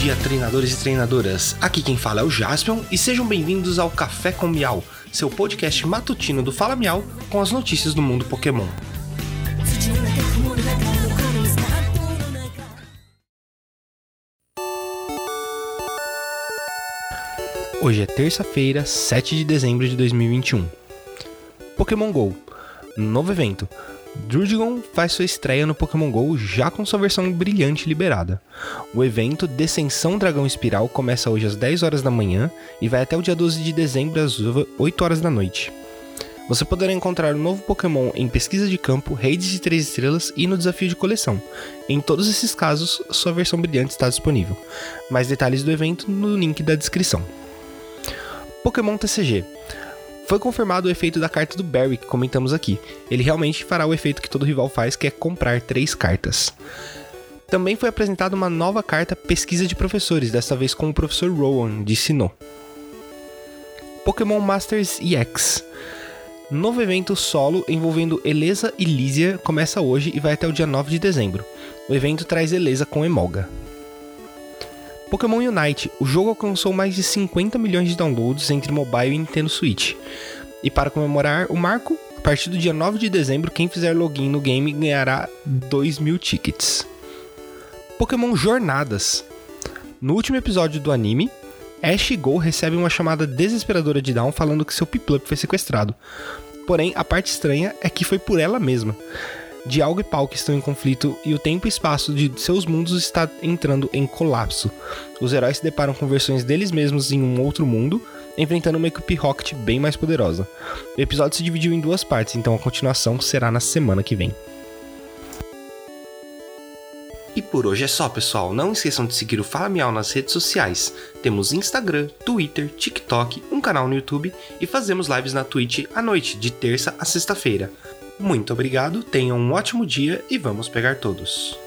dia, treinadores e treinadoras. Aqui quem fala é o Jaspion e sejam bem-vindos ao Café com Miau, seu podcast matutino do Fala Miau com as notícias do mundo Pokémon. Hoje é terça-feira, 7 de dezembro de 2021. Pokémon GO, novo evento. Druddigon faz sua estreia no Pokémon GO já com sua versão brilhante liberada. O evento Descensão Dragão Espiral começa hoje às 10 horas da manhã e vai até o dia 12 de dezembro às 8 horas da noite. Você poderá encontrar o um novo Pokémon em pesquisa de campo, raids de 3 estrelas e no desafio de coleção. Em todos esses casos, sua versão brilhante está disponível. Mais detalhes do evento no link da descrição. Pokémon TCG foi confirmado o efeito da carta do Barry que comentamos aqui. Ele realmente fará o efeito que todo rival faz, que é comprar três cartas. Também foi apresentada uma nova carta Pesquisa de Professores, desta vez com o professor Rowan, de Sinnoh. Pokémon Masters EX. Novo evento solo envolvendo Elesa e Lísia começa hoje e vai até o dia 9 de dezembro. O evento traz Elesa com Emolga. Pokémon Unite, o jogo alcançou mais de 50 milhões de downloads entre mobile e Nintendo Switch. E para comemorar o marco, a partir do dia 9 de dezembro, quem fizer login no game ganhará 2 mil tickets. Pokémon Jornadas. No último episódio do anime, Ash e Go recebem uma chamada desesperadora de Dawn falando que seu Piplup foi sequestrado. Porém, a parte estranha é que foi por ela mesma de Algo e Pau que estão em conflito e o tempo e espaço de seus mundos está entrando em colapso. Os heróis se deparam com versões deles mesmos em um outro mundo, enfrentando uma equipe Rocket bem mais poderosa. O episódio se dividiu em duas partes, então a continuação será na semana que vem. E por hoje é só, pessoal. Não esqueçam de seguir o Fala Miau nas redes sociais. Temos Instagram, Twitter, TikTok, um canal no YouTube e fazemos lives na Twitch à noite, de terça a sexta-feira. Muito obrigado, tenham um ótimo dia e vamos pegar todos.